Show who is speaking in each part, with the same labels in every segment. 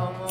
Speaker 1: Oh.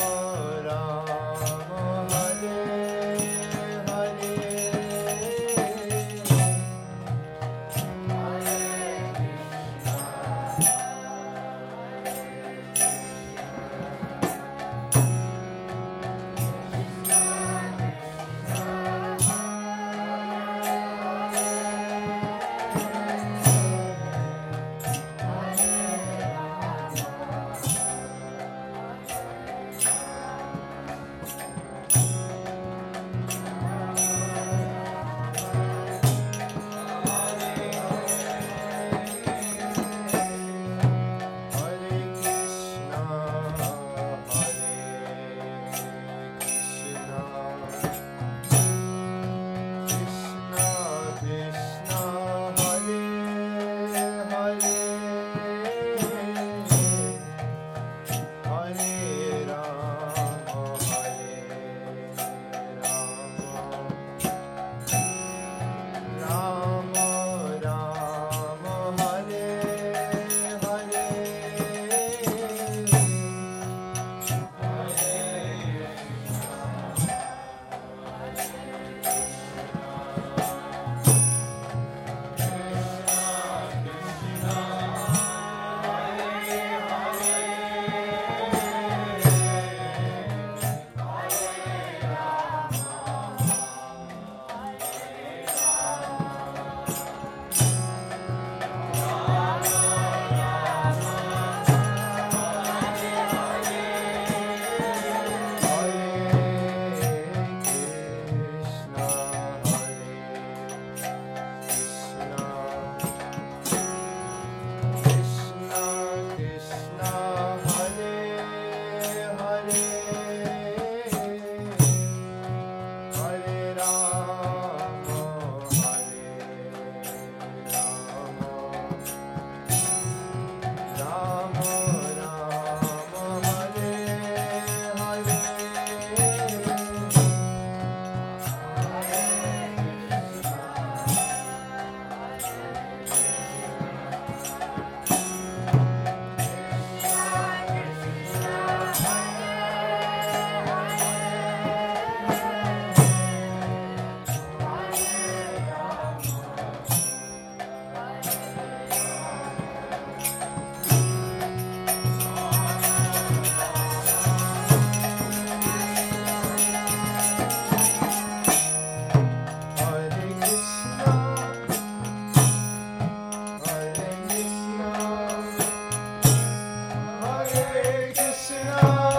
Speaker 1: Krishna.